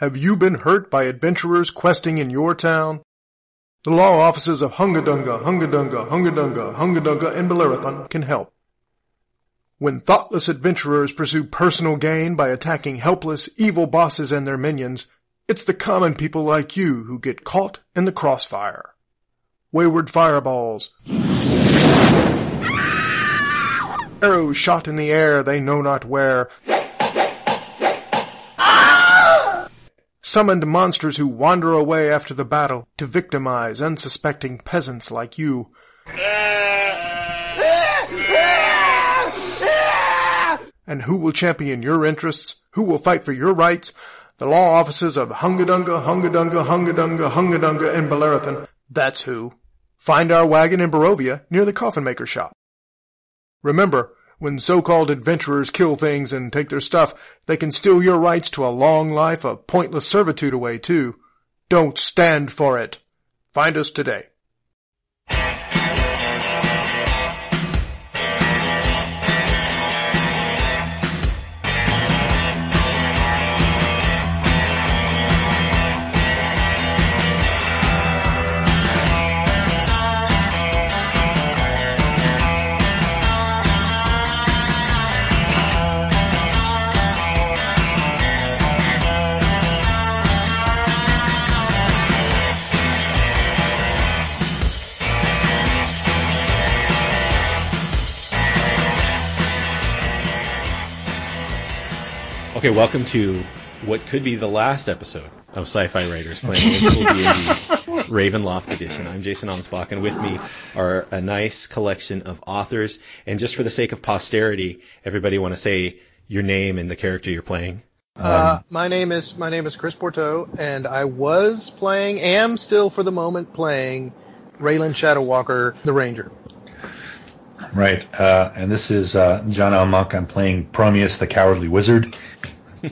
Have you been hurt by adventurers questing in your town? The law offices of Hungadunga, Hungadunga, Hungadunga, Hungadunga, and Bellerothon can help. When thoughtless adventurers pursue personal gain by attacking helpless, evil bosses and their minions, it's the common people like you who get caught in the crossfire. Wayward fireballs. Arrows shot in the air they know not where. Summoned monsters who wander away after the battle to victimize unsuspecting peasants like you. And who will champion your interests? Who will fight for your rights? The law offices of Hungadunga, Hungadunga, Hungadunga, Hungadunga, and Bellerothon. That's who. Find our wagon in Barovia near the coffin maker shop. Remember, when so-called adventurers kill things and take their stuff, they can steal your rights to a long life of pointless servitude away too. Don't stand for it. Find us today. Okay, welcome to what could be the last episode of Sci-Fi Writers playing D&D Ravenloft Edition. I'm Jason Anspach, and with me are a nice collection of authors. And just for the sake of posterity, everybody want to say your name and the character you're playing. Uh, my name is my name is Chris Pourteau, and I was playing, am still for the moment playing, Raylan Shadowwalker, the Ranger. Right, uh, and this is uh, John L. Monk. I'm playing Promeus, the Cowardly Wizard.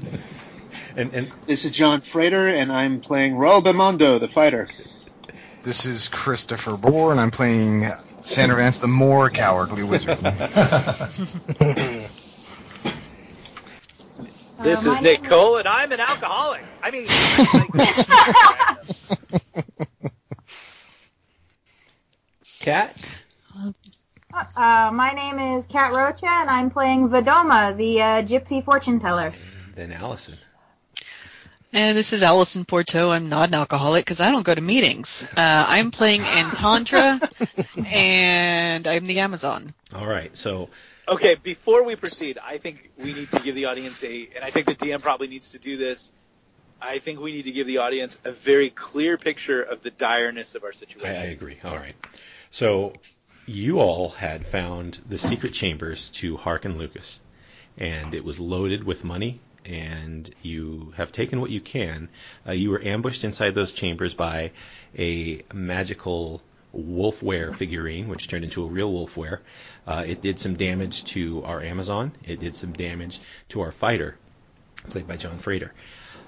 And, and This is John Frater, and I'm playing Raul Belmondo, the fighter. This is Christopher Bohr, and I'm playing Sander Vance, the more cowardly wizard. This Uh, is my Nick Cole, and I'm an alcoholic. I mean, like, Cat. Uh, my name is Kat Rocha, and I'm playing Vadoma, the uh, gypsy fortune teller. Then Allison. And this is Allison Pourteau. I'm not an alcoholic because I don't go to meetings. Uh, I'm playing Antantra, and I'm the Amazon. All right, so okay, before we proceed, I think we need to give the audience a, and I think the DM probably needs to do this. I think we need to give the audience a very clear picture of the direness of our I, I agree. All right. So you all had found the secret chambers to Harkon Lukas, and it was loaded with money. And you have taken what you can. Uh, you were ambushed inside those chambers by a magical wolfwere figurine, which turned into a real wolfwere. Uh, it did some damage to our Amazon. It did some damage to our fighter, played by John Frater.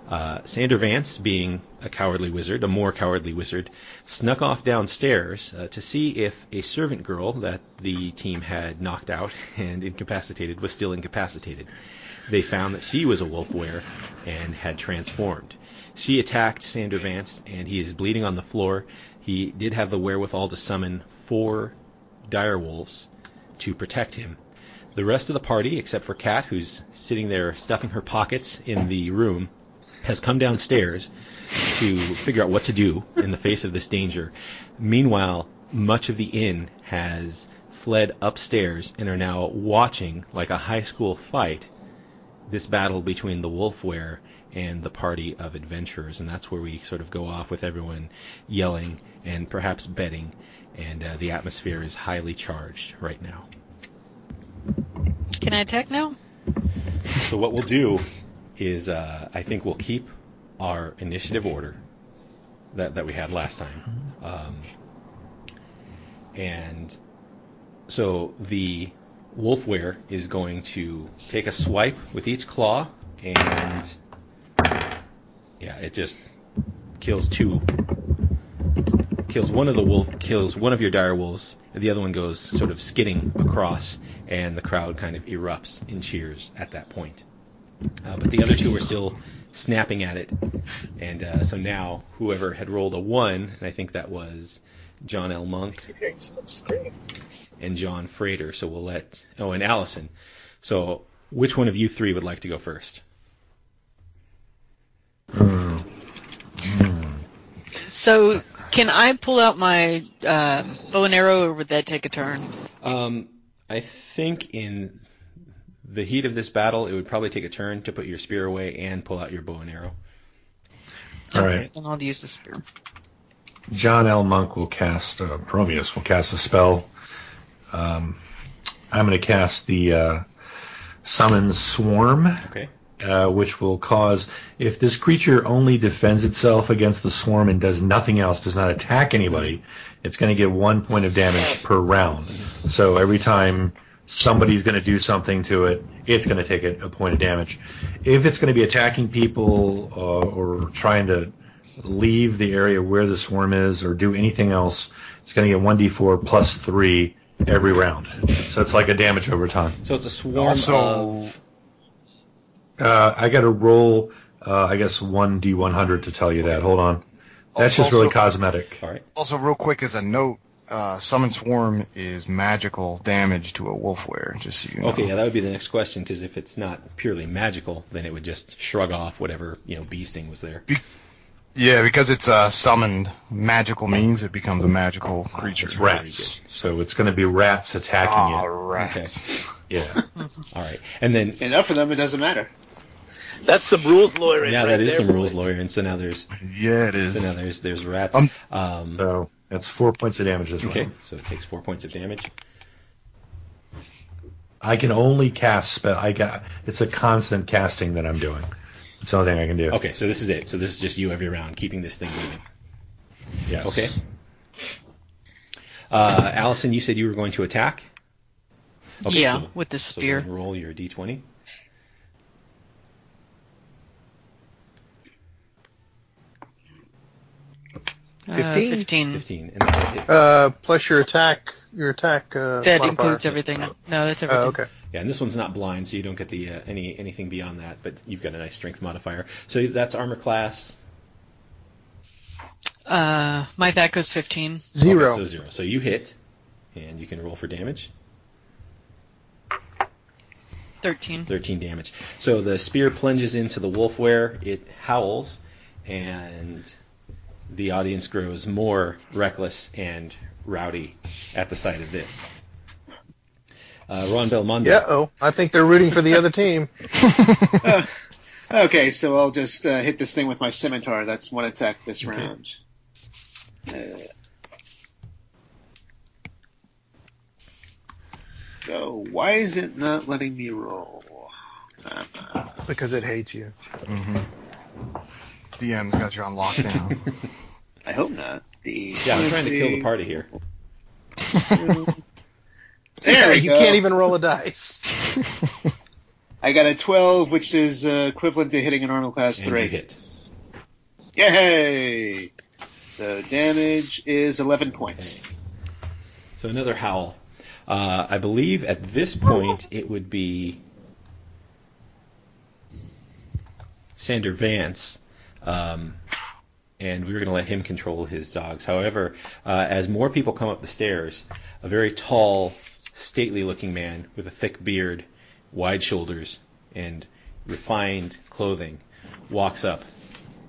Uh, Sander Vance, being a cowardly wizard, a more cowardly wizard, snuck off downstairs uh, to see if a servant girl that the team had knocked out and incapacitated was still incapacitated. They found that she was a wolfwere and had transformed. She attacked Sander Vance, and he is bleeding on the floor. He did have the wherewithal to summon four dire wolves to protect him. The rest of the party, except for Kat, who's sitting there stuffing her pockets in the room, has come downstairs to figure out what to do in the face of this danger. Meanwhile, much of the inn has fled upstairs and are now watching, like a high school fight, this battle between the Wolfwere and the party of adventurers. And that's where we sort of go off with everyone yelling and perhaps betting. And uh, the atmosphere is highly charged right now. Can I attack now? So what we'll do is, uh, I think we'll keep our initiative order that that we had last time, um, and so the wolfwere is going to take a swipe with each claw, and yeah, it just kills two. Kills one of the wolf, kills one of your dire wolves, and the other one goes sort of skidding across, and the crowd kind of erupts in cheers at that point. Uh, but the other two were still snapping at it. And uh, so now whoever had rolled a one, and I think that was John L. Monk and John Frater. So we'll let oh and Allison. So which one of you three would like to go first? So, can I pull out my uh, bow and arrow, or would that take a turn? Um, I think in the heat of this battle, it would probably take a turn to put your spear away and pull out your bow and arrow. All right. Then I'll use the spear. John L. Monk will cast, uh, Prometheus will cast a spell. Um, I'm going to cast the uh, Summon Swarm, Okay. uh, which will cause, if this creature only defends itself against the swarm and does nothing else, does not attack anybody, it's going to get one point of damage per round. So every time somebody's going to do something to it, it's going to take a, a point of damage. If it's going to be attacking people uh, or trying to leave the area where the swarm is or do anything else, it's going to get 1d4 plus 3 every round. So it's like a damage over time. So it's a swarm Also, of. Uh, I got to roll, uh, I guess, 1d100 to tell you that. Hold on. That's just really cosmetic. All right. also real quick as a note, uh, summon swarm is magical damage to a wolfwere. Just so you know. Okay, yeah, that would be the next question because if it's not purely magical, then it would just shrug off whatever you know beasting was there. Yeah, because it's uh, summoned magical means, it becomes a magical creature. It's rats. So it's going to be rats attacking Ah, it. rats. Yeah. All right, and then Enough of them, it doesn't matter. That's some rules lawyering. yeah, right that is there, some rules boys. lawyer, and so now there's Yeah, it is. so now there's there's rats. Um, Um, So that's four points of damage this okay, round. so it takes four points of damage. I can only cast spell. I got. It's a constant casting that I'm doing. It's the only thing I can do. Okay, so this is it. So this is just you every round, keeping this thing moving. Yes. Okay. Uh, Allison, you said you were going to attack. Okay, yeah, so- with the spear. ahead and roll your d20. Uh, 15? 15. 15, and then hit. Uh, plus your attack, your attack. Uh, That modifier. includes everything. No, that's everything. Oh, okay. Yeah, and this one's not blind, so you don't get the uh, any anything beyond that. But you've got a nice strength modifier. So that's armor class Uh, my that goes 15. Zero. Okay, so zero. So you hit, and you can roll for damage. 13. 13 damage. So the spear plunges into the wolfwere. It howls, and the audience grows more reckless and rowdy at the sight of this. Uh, Ron Belmondo. Yeah. Oh, I think they're rooting for the other team. Okay, so I'll just uh, hit this thing with my scimitar. That's one attack this Okay. round. Uh, so why is it not letting me roll? Uh, Because it hates you. hmm DM's got you on lockdown. I hope not. The Yeah, I'm trying to kill the party here. There Yeah, we you go. can't even roll a dice. I got a 12, which is uh, equivalent to hitting an armor class And 3. you hit. Yay! So damage is 11 points. So another howl. Uh, I believe at this point it would be Sander Vance, um, and we were going to let him control his dogs. However, uh, as more people come up the stairs, a very tall, stately-looking man with a thick beard, wide shoulders, and refined clothing walks up,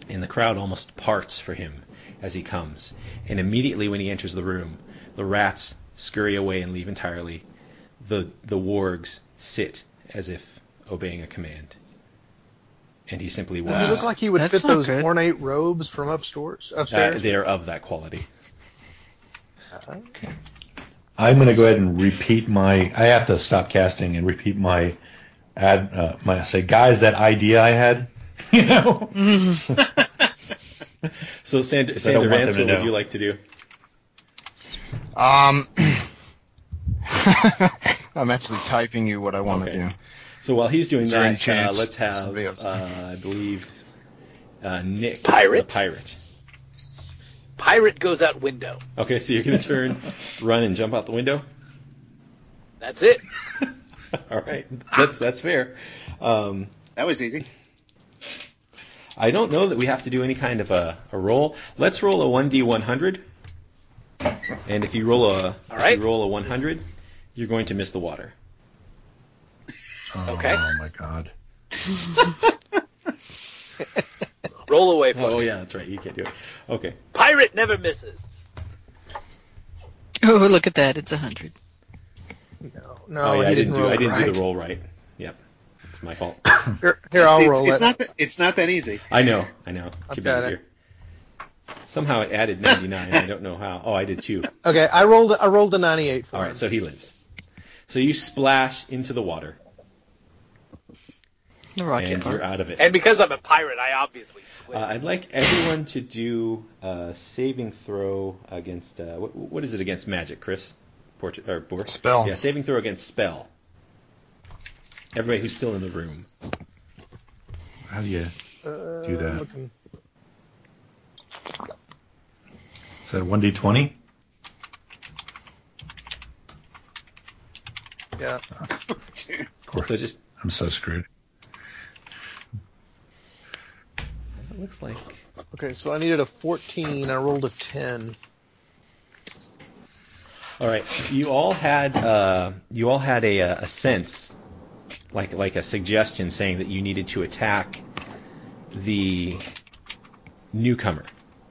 and the crowd almost parts for him as he comes. And immediately when he enters the room, the rats scurry away and leave entirely. The the wargs sit as if obeying a command. And he simply Does walks. he look like he would That's fit those good. ornate robes from upstairs? uh, Upstairs. they are of that quality. Okay. I'm going to go ahead and repeat my. I have to stop casting and repeat my ad. Uh, my say, guys, that idea I had. You know. So Sander, I don't Sander Vance, what to would you like to do? um, I'm actually typing you what I want to do. So while he's doing Is there any that, uh, let's have, somebody else- uh, I believe, uh, Nick, Pirate? the pirate. Pirate goes out window. Okay, so you're going to turn, run, and jump out the window. That's it. All right, that's that's fair. Um, That was easy. I don't know that we have to do any kind of a, a roll. Let's roll a 1d100. And if you roll a All right. if you roll a 100, you're going to miss the water. Oh, okay. Oh my god. Roll away for Oh me. yeah, that's right. You can't do it. Okay. Pirate never misses. Oh, look at that. It's a hundred. No, oh, no, oh yeah, I didn't didn't do I didn't right. do the roll right. Yep. It's my fault. Here, here I'll it's, roll it's it. Not that, it's not that easy. I know. I know. I've Keep it got easier. Somehow it added 99. I don't know how. Oh, I did too. Okay, I rolled. I rolled a 98 for All him. right, so he lives. So you splash into the water The rocket. And you're out of it. And because I'm a pirate, I obviously swim. Uh, I'd like everyone to do a saving throw against uh, what, what is it against magic, Chris? Pourteau or Bohr? Spell. Yeah, saving throw against spell. Everybody who's still in the room. How do you? Uh, do that. looking- Is that one d twenty? Yeah. Of course. So just I'm so screwed. It looks like Okay, so I needed a 14. I rolled a 10. All right, you all had uh, you all had a, a sense, like like a suggestion saying that you needed to attack the newcomer,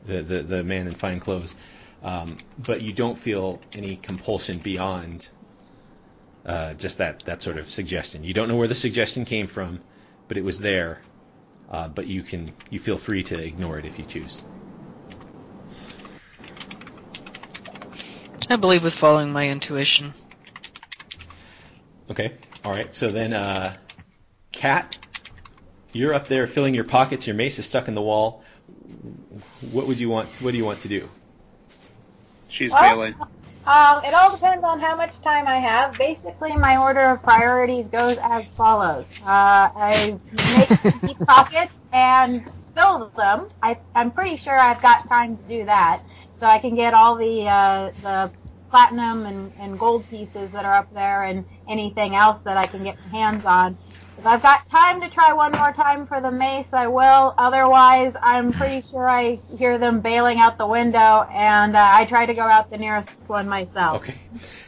the the, the man in fine clothes, um, but you don't feel any compulsion beyond uh, just that that sort of suggestion. You don't know where the suggestion came from, but it was there. Uh, but you can you feel free to ignore it if you choose. I believe with following my intuition. Okay. All right. So then, uh, Cat, you're up there filling your pockets. Your mace is stuck in the wall. What would you want? What do you want to do? She's Well, bailing. Um, it all depends on how much time I have. Basically, my order of priorities goes as follows. Uh, I make deep pockets and fill them. I, I'm pretty sure I've got time to do that, so I can get all the uh, the platinum and, and gold pieces that are up there, and anything else that I can get my hands on. If I've got time to try one more time for the mace, I will. Otherwise, I'm pretty sure I hear them bailing out the window, and uh, I try to go out the nearest one myself. Okay.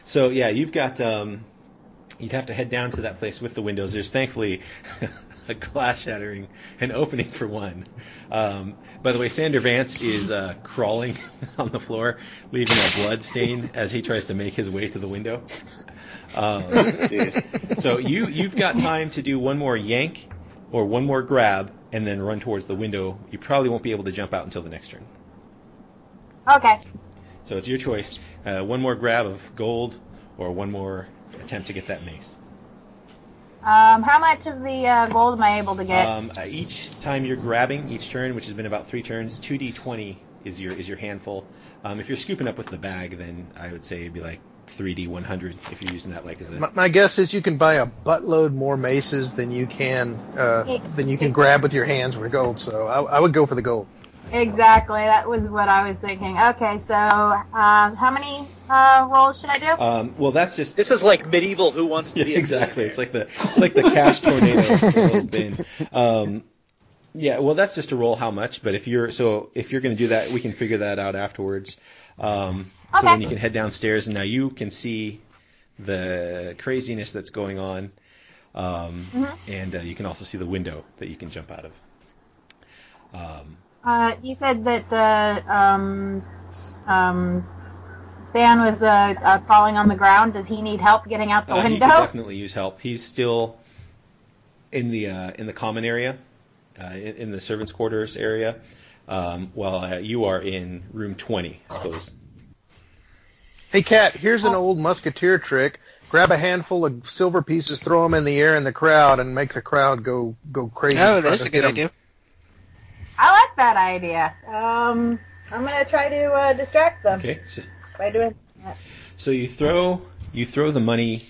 So yeah, you've got. Um, you'd have to head down to that place with the windows. There's thankfully a glass shattering, an opening for one. Um, by the way, Sander Vance is uh, crawling on the floor, leaving a blood stain as he tries to make his way to the window. Um, so you you've got time to do one more yank or one more grab and then run towards the window. You probably won't be able to jump out until the next turn. Okay. So it's your choice. Uh, one more grab of gold or one more attempt to get that mace. Um, how much of the uh, gold am I able to get? Um, uh, each time you're grabbing, each turn, which has been about three turns, 2d20 is your is your handful. Um, if you're scooping up with the bag, then I would say it'd be like 3d 100 if you're using that like as a My, my guess is you can buy a buttload more maces than you can uh, than you can grab with your hands for gold. So I, I would go for the gold. Exactly. That was what I was thinking. Okay, so um, how many uh, rolls should I do? Um, well, that's just This is like medieval Who Wants to Be a exactly. It's like the it's like the cash tornado bin. Um, yeah, well, that's just to roll how much. But if you're so if you're going to do that, we can figure that out afterwards. Um, So Okay. then you can head downstairs, and now you can see the craziness that's going on, um, and uh, you can also see the window that you can jump out of. Um, Uh, you said that uh, um, um, Stan was uh, uh, crawling on the ground. Does he need help getting out the uh, he window? could definitely use help. He's still in the uh, in the common area, uh, in, in the servants' quarters area, um, while uh, you are in room 20, I suppose. Hey, Cat, here's an old musketeer trick. Grab a handful of silver pieces, throw them in the air in the crowd, and make the crowd go go crazy. Oh, that's a good get 'em. idea. I like that idea. Um, I'm gonna try to uh, distract them Okay, so, by doing that. so you throw you throw the money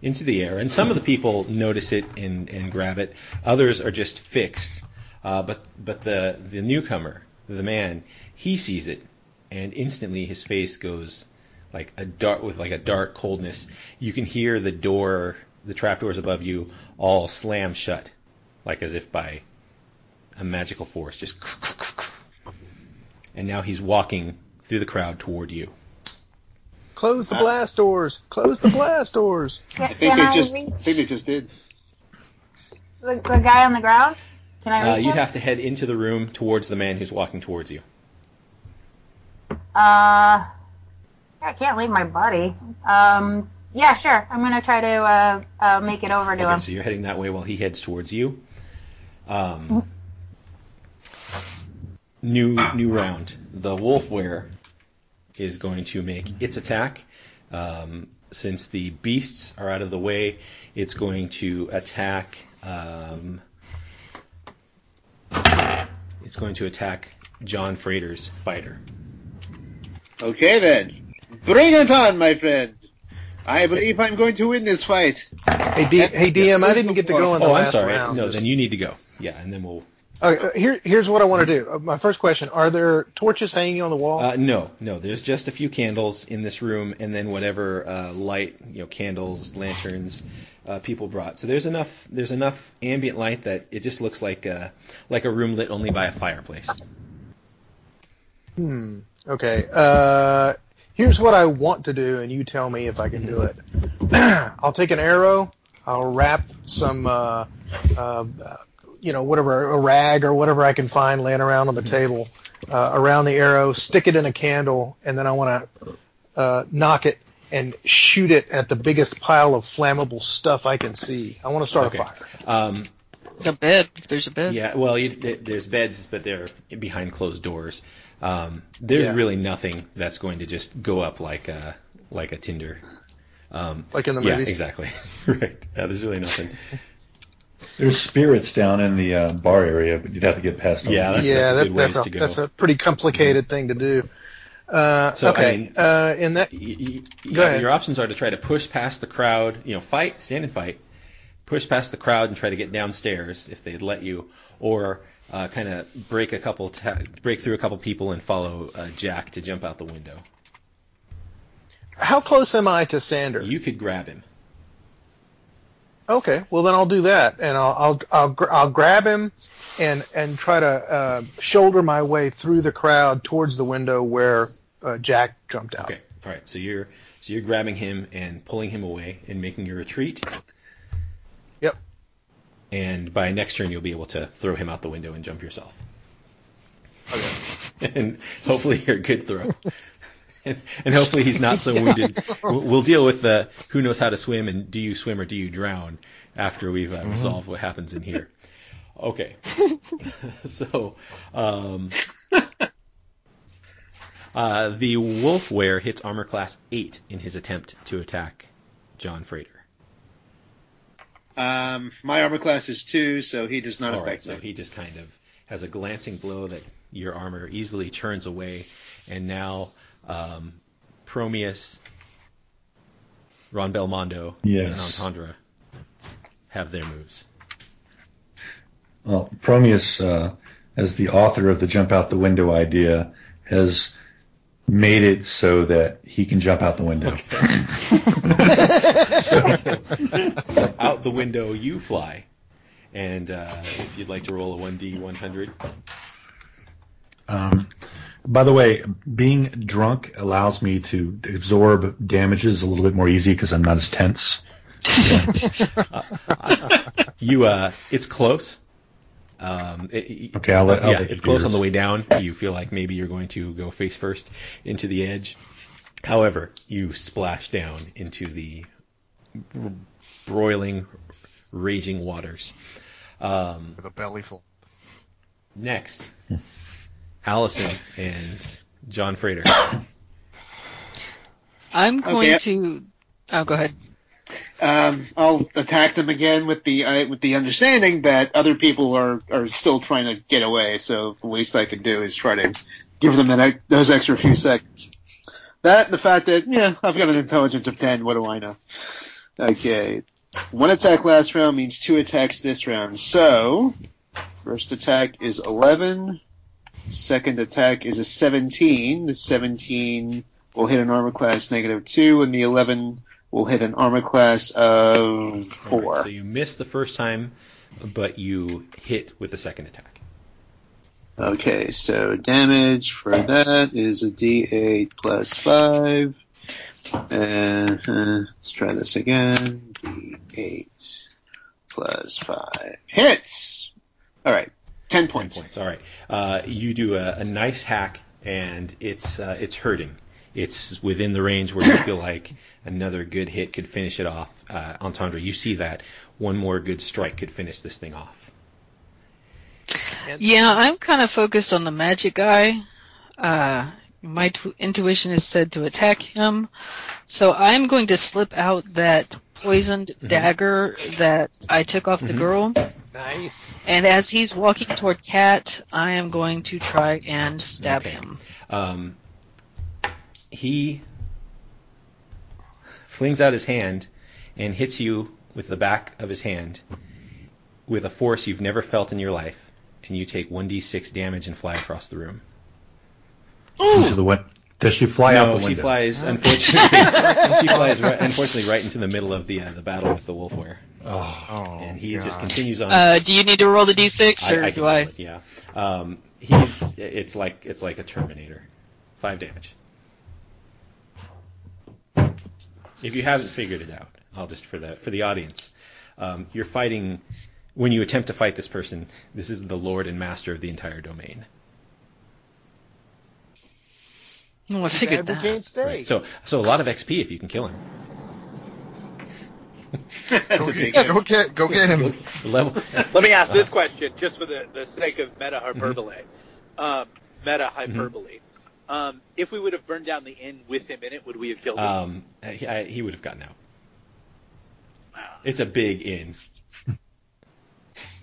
into the air, and some of the people notice it and, and grab it. Others are just fixed. Uh, but but the the newcomer, the man, he sees it, and instantly his face goes like a dark with like a dark coldness. You can hear the door, the trap doors above you, all slam shut, like as if by a magical force, just. And now he's walking through the crowd toward you. Close the blast doors. Close the blast doors. I think can they I just. reach I think they just did. the, the guy on the ground? Can I Uh, you'd him? have to head into the room towards the man who's walking towards you. Uh, I can't leave my buddy. Um, yeah, sure. I'm gonna try to uh, uh, make it over to Okay, him. so you're heading that way while he heads towards you. Um, new new round. The wolfwere is going to make its attack. Um, since the beasts are out of the way, it's going to attack. Um, it's going to attack John Frater's fighter. Okay then. Bring it on, my friend. I believe I'm going to win this fight. Hey, D- hey DM, I didn't get to go in the Oh, last I'm sorry. round. No, then you need to go. Yeah, and then we'll. Uh, here, here's what I want to do. Uh, my first question: Are there torches hanging on the wall? Uh, no, no. There's just a few candles in this room, and then whatever uh, light, you know, candles, lanterns, uh, people brought. So there's enough. There's enough ambient light that it just looks like a like a room lit only by a fireplace. Hmm. Okay. Uh, here's what I want to do, and you tell me if I can do it. I'll take an arrow. I'll wrap some, uh, uh, you know, whatever, a rag or whatever I can find laying around on the table uh, around the arrow. Stick it in a candle, and then I want to uh, nock it and shoot it at the biggest pile of flammable stuff I can see. I want to start Okay. a fire. Um, A bed, if there's a bed. yeah. Well, you, there's beds, but they're behind closed doors. Um, there's Yeah. really nothing that's going to just go up like a like a tinder. Um, Like in the yeah, movies? exactly. right. Yeah, there's really nothing. There's spirits down in the uh, bar area, but you'd have to get past them. Yeah, that's- yeah, a that, good that's a to go. that's a pretty complicated thing to do. Uh, So, I mean- uh, in that y- y- Go ahead. your options are to try to push past the crowd, you know, fight, stand and fight, push past the crowd and try to get downstairs if they'd let you, or uh, kind of break a couple, ta- break through a couple people and follow uh, Jack to jump out the window. how close am I to Sander? You could grab him. Okay, well then I'll do that, and I'll I'll I'll, I'll grab him and and try to uh, shoulder my way through the crowd towards the window where uh, Jack jumped out. Okay, all right. So you're so you're grabbing him and pulling him away and making your retreat. Yep. And by next turn, you'll be able to throw him out the window and jump yourself. Okay. and hopefully, you're a good throw. And, and hopefully, he's not so wounded. We'll, we'll deal with the who knows how to swim and do you swim or do you drown after we've uh, resolved what happens in here. Okay. so, um, uh, the Wolfwere hits armor class 8 in his attempt to attack John Frater. Um, my armor class is two, so he does not All right, affect so me. he just kind of has a glancing blow that your armor easily turns away, and now um, Promeus, Ron Belmondo, Yes. and Entendre have their moves. Well, Promeus, uh, as the author of the jump out the window idea, has made it so that he can jump out the window. So out the window you fly, and uh, if you'd like to roll a 1d 100, Um, by the way, being drunk allows me to absorb damages a little bit more easy because I'm not as tense. you uh, it's close. Um, it- Okay, I'll let- I'll yeah, let it's close do on the way down. You feel like maybe you're going to go face first into the edge. However, you splash down into the broiling, raging waters. Um, with a belly full. next, Allison and John Frater. I'm going Okay. to. Oh, go ahead. Um, I'll attack them again with the uh, with the understanding that other people are are still trying to get away. So the least I can do is try to give them that those extra few seconds. That and the fact that yeah, I've got an intelligence of ten. What do I know? Okay, one attack last round means two attacks this round. So first attack is eleven. Second attack is a seventeen. The seventeen will hit an armor class negative two, and the eleven will hit an armor class of four. right, so you missed the first time, but you hit with the second attack. Okay, so damage for that is a D8 plus 5. And uh, let's try this again. D8 plus 5. Hits! Alright, 10 points. points. All right. Uh, you do a, a nice hack, and it's uh, it's hurting. It's within the range where you feel like another good hit could finish it off. Uh, Entendre, you see that one more good strike could finish this thing off. Yeah, I'm kind of focused on the magic guy. Uh, my t- intuition is said to attack him, so I'm going to slip out that poisoned dagger that I took off the girl. Nice. And as he's walking toward Cat, I am going to try and stab him. Um, he flings out his hand and hits you with the back of his hand with a force you've never felt in your life, and you take 1d6 damage and fly across the room. Into the win- Does she fly out no, the she window? flies unfortunately. she flies right, unfortunately right into the middle of the uh, the battle with the wolfwere, Oh, Oh, and he just continues on. Uh, do you need to roll the d6 or I, I can do I? it, yeah. Um, he's it's like it's like a Terminator, five damage. If you haven't figured it out, I'll just for the for the audience, um, you're fighting. When you attempt to fight this person, this is the lord and master of the entire domain. Oh, I figured that. can't stay. Right. So so a lot of XP if you can kill him. Go a big get, go get, go get him. Let me ask this question, just for the, the sake of meta hyperbole. Um, meta hyperbole. Um, if we would have burned down the inn with him in it, would we have killed him? Um, he, I, he would have gotten out. Wow. It's a big inn.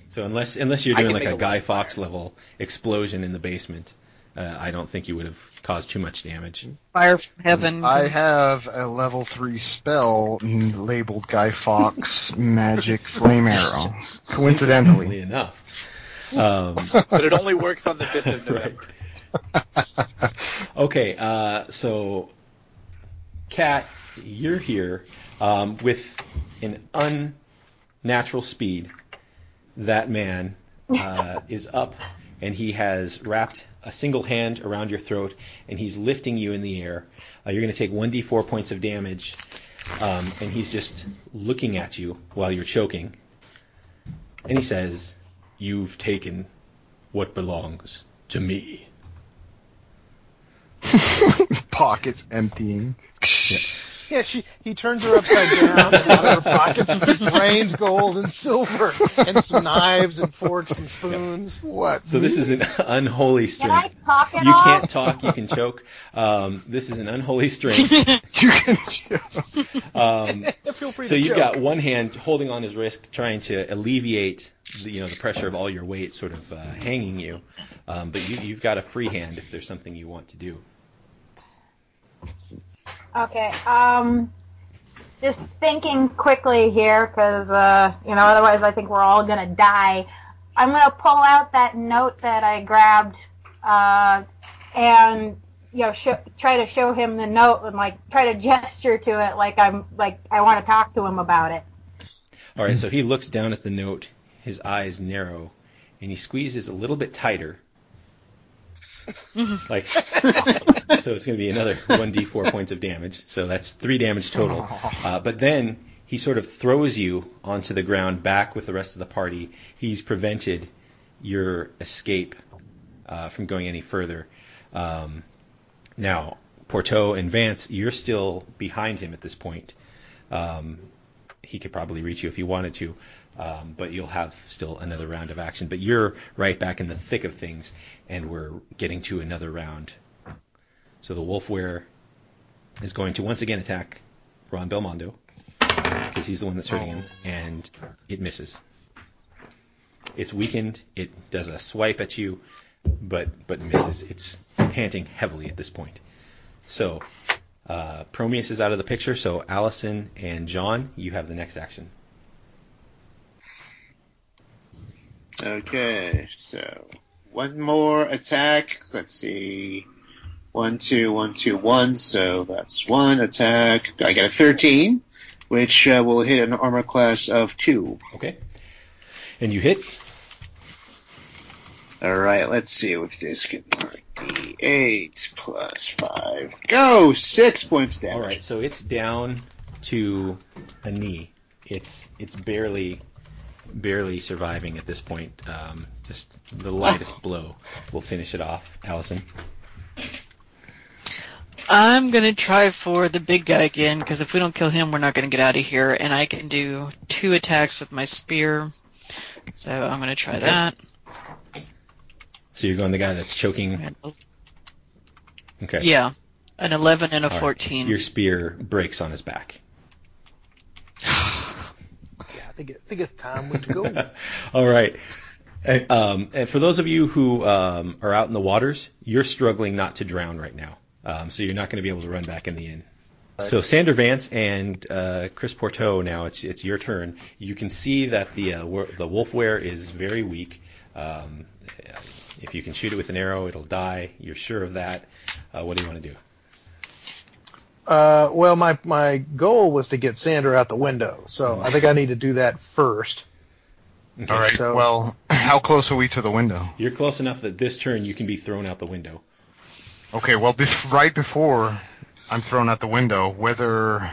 So unless unless you're doing like a a Guy lot Fawkes level explosion in the basement, uh, I don't think you would have caused too much damage. Fire from heaven. I have a level three spell labeled Guy Fawkes Magic Flame Arrow. Coincidentally. Enough. Um, but it only works on the 5th of November. okay, uh, so Cat, you're here um, with an unnatural speed. That man uh, is up, and he has wrapped a single hand around your throat, and he's lifting you in the air. Uh, you're going to take 1d4 points of damage, um, and he's just looking at you while you're choking. And he says, "You've taken what belongs to me." Pockets emptying. Yeah, she he turns her upside down, and out of her pockets brains, gold, and silver, and some knives and forks and spoons. What? So this is an unholy Can I strength. talk at You all? can't talk. You can choke. Um, this is an unholy strength. You can chill. Um, Feel free so to you've joke. got one hand holding on his wrist, trying to alleviate the, you know the pressure of all your weight, sort of uh, hanging you. Um, but you, you've got a free hand if there's something you want to do. Okay. Um, just thinking quickly here, because uh, you know, otherwise I think we're all gonna die. I'm gonna pull out that note that I grabbed, uh, and you know, show, try to show him the note and like try to gesture to it, like I'm like I want to talk to him about it. All right. So he looks down at the note. His eyes narrow, and he squeezes a little bit tighter. Like so it's going to be another 1d4 points of damage. So that's three damage total. Uh, but then he sort of throws you onto the ground back with the rest of the party. He's prevented your escape uh, from going any further. Um, now porto and vance you're still behind him at this point. Um, he could probably reach you if he wanted to um, but you'll have still another round of action. But you're right back in the thick of things, and we're getting to another round. So the Wolfwere is going to once again attack Ron Belmondo because he's the one that's hurting him, and it misses. It's weakened. It does a swipe at you, but but misses. It's panting heavily at this point. So uh, Prometheus is out of the picture. So Allison and John, you have the next action. Okay, so one more attack. Let's see. One, two, one, two, one. So that's one attack. I got a 13, which uh, will hit an armor class of two. Okay. And you hit. All right, let's see which dice can mark. D8 plus five. Go six points damage. All right, so it's down to a knee. It's it's barely barely surviving at this point. Um, just the lightest blow will finish it off. Allison. I'm gonna try for the big guy again because if we don't kill him, we're not gonna get out of here. And I can do two attacks with my spear, so I'm gonna try Okay. that. So you're going the guy that's choking. Okay. Yeah, an 11 and a All right. 14. Your spear breaks on his back. Think, it, I think it's time we to go. All right. And, um, and for those of you who um, are out in the waters, you're struggling not to drown right now. Um, so you're not going to be able to run back in the inn. So Sander Vance and uh, Chris Pourteau, now it's it's your turn. You can see that the uh, the wolfwere is very weak. Um, if you can shoot it with an arrow, it'll die. You're sure of that. Uh, what do you want to do? Uh, well, my my goal was to get Sander out the window, so I think I need to do that first. Okay. All right. So- well, how close are we to the window? You're close enough that this turn you can be thrown out the window. Okay. Well, bef- right before I'm thrown out the window, whether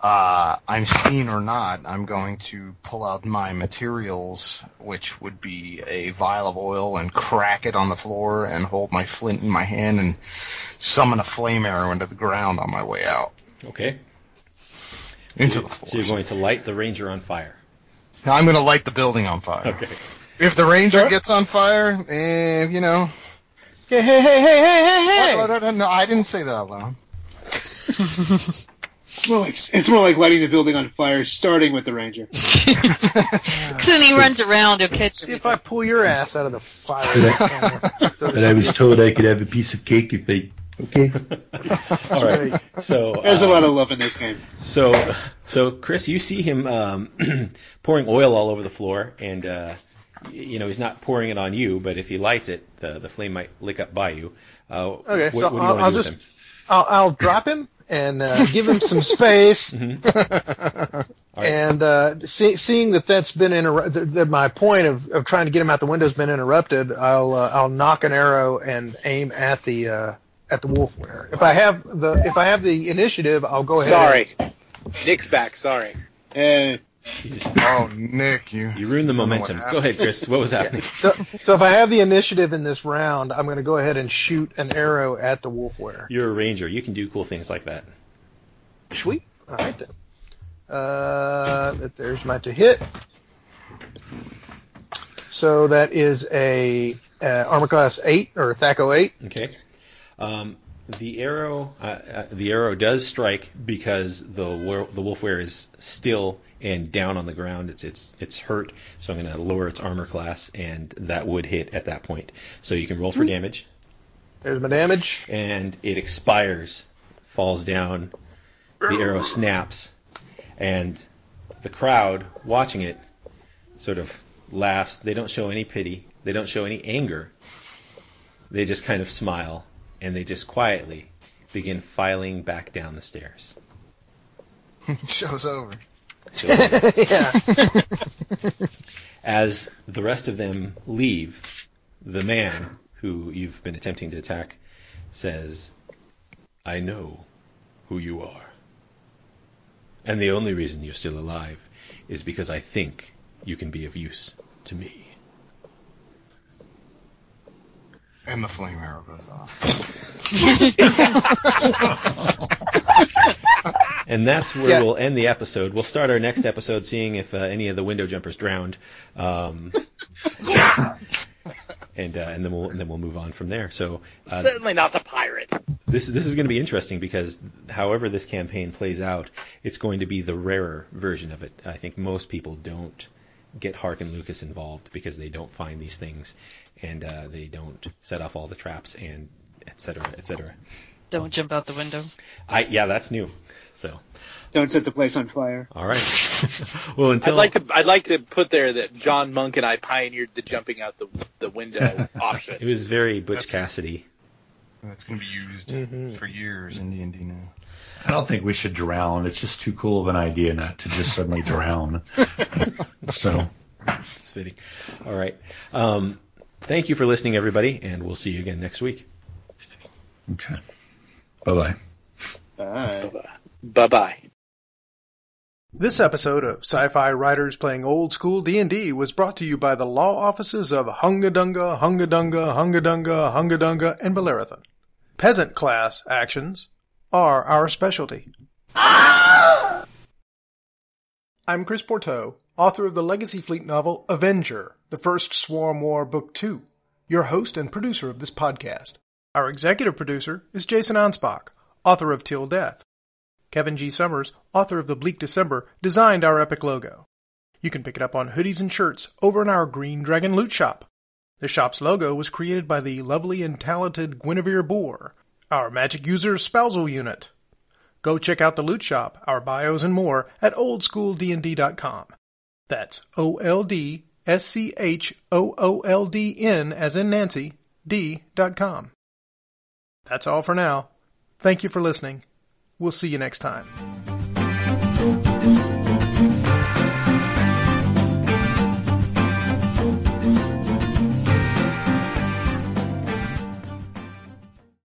uh, I'm seen or not, I'm going to pull out my materials, which would be a vial of oil, and crack it on the floor, and hold my flint in my hand, and summon a flame arrow into the ground on my way out Okay. into the So floor. you're going to light the ranger on fire. Now I'm going to light the building on fire. Okay. If the ranger Sure. gets on fire, eh, you know. Hey, hey, hey, hey, hey, hey, No, no, no, no, I didn't say that out loud. It's more like it's more like lighting the building on fire, starting with the ranger. Because then he runs around, he'll catch See him. if I pull your ass out of the fire. But I was told I could have a piece of cake if I. Okay. All right. So There's a um, lot of love in this game. So, so Chris, you see him um, pouring oil all over the floor, and uh, you know he's not pouring it on you, but if he lights it, the the flame might lick up by you. Uh, Okay, what, so what do you I'll, want I'll to do just with I'll, I'll drop him and uh, give him some space. him? Mhm. All right. And uh, see, seeing that that's been interrupted, that, that my point of, of trying to get him out the window has been interrupted, I'll uh, I'll nock an arrow and aim at the uh, at the wolf wolfwere. If I have the if I have the initiative, I'll go ahead. Sorry. Nick's back. Sorry. Uh, you, just, Oh, Nick, you. you ruined the momentum. Go ahead, Chris. What was happening? So, so if I have the initiative in this round, I'm going to go ahead and shoot an arrow at the wolfwere. You're a ranger. You can do cool things like that. Sweet. All right then. Uh, that- there's my to hit. So that is a uh, armor class eight or THAC0 eight. Okay. Um, the arrow, uh, uh, the arrow does strike because the wor- the wolfwere is still and down on the ground. It's it's it's hurt, so I'm going to lower its armor class, and that would hit at that point. So you can roll for hmm. damage, There's my damage. and it expires, falls down. The arrow snaps, and the crowd watching it sort of laughs. They don't show any pity. They don't show any anger. They just kind of smile and they just quietly begin filing back down the stairs. Show's over. yeah. As the rest of them leave, the man who you've been attempting to attack says, I know who you are. And the only reason you're still alive is because I think you can be of use to me. And the flame arrow goes off. And that's where Yeah. we'll end the episode. We'll start our next episode seeing if uh, any of the window jumpers drowned, um, and uh, and then we'll and then we'll move on from there. So uh, Certainly not the pirate. this this is going to be interesting because however this campaign plays out, it's going to be the rarer version of it. I think most people don't get Harkon Lukas involved because they don't find these things, and uh, they don't set off all the traps and et cetera, et cetera. Don't jump out the window. I yeah, that's new. So don't set the place on fire. all right. well, until I'd like to. I'd like to put there that John Monk and I pioneered the jumping out the the window option. It was very Butch That's- Cassidy. That's going to be used Mhm. for years in D&D now. I don't think we should drown. It's just too cool of an idea not to just suddenly drown. So It's fitting. All right. Um, Thank you for listening, everybody, and we'll see you again next week. Okay. Bye bye. Bye. Bye bye. This episode of Sci-Fi Writers Playing Old School D&D was brought to you by the law offices of Hungadunga, Hungadunga, Hungadunga, Hungadunga, and Bellerathan. Peasant class actions are our specialty. I'm Chris Pourteau, author of the Legacy Fleet novel Avenger, the first Swarm War Book 2, your host and producer of this podcast. Our executive producer is Jason Anspach, author of Till Death. Kevin G. Summers, author of The Bleak December, designed our epic logo. You can pick it up on hoodies and shirts over in our Green Dragon Loot Shop. The shop's logo was created by the lovely and talented Guinevere Bohr, our magic user's spousal unit. Go check out the loot shop, our bios, and more at oldschooldnd.com. That's O L D S C H O O L D N as in Nancy, D dot com. That's all for now. Thank you for listening. We'll see you next time.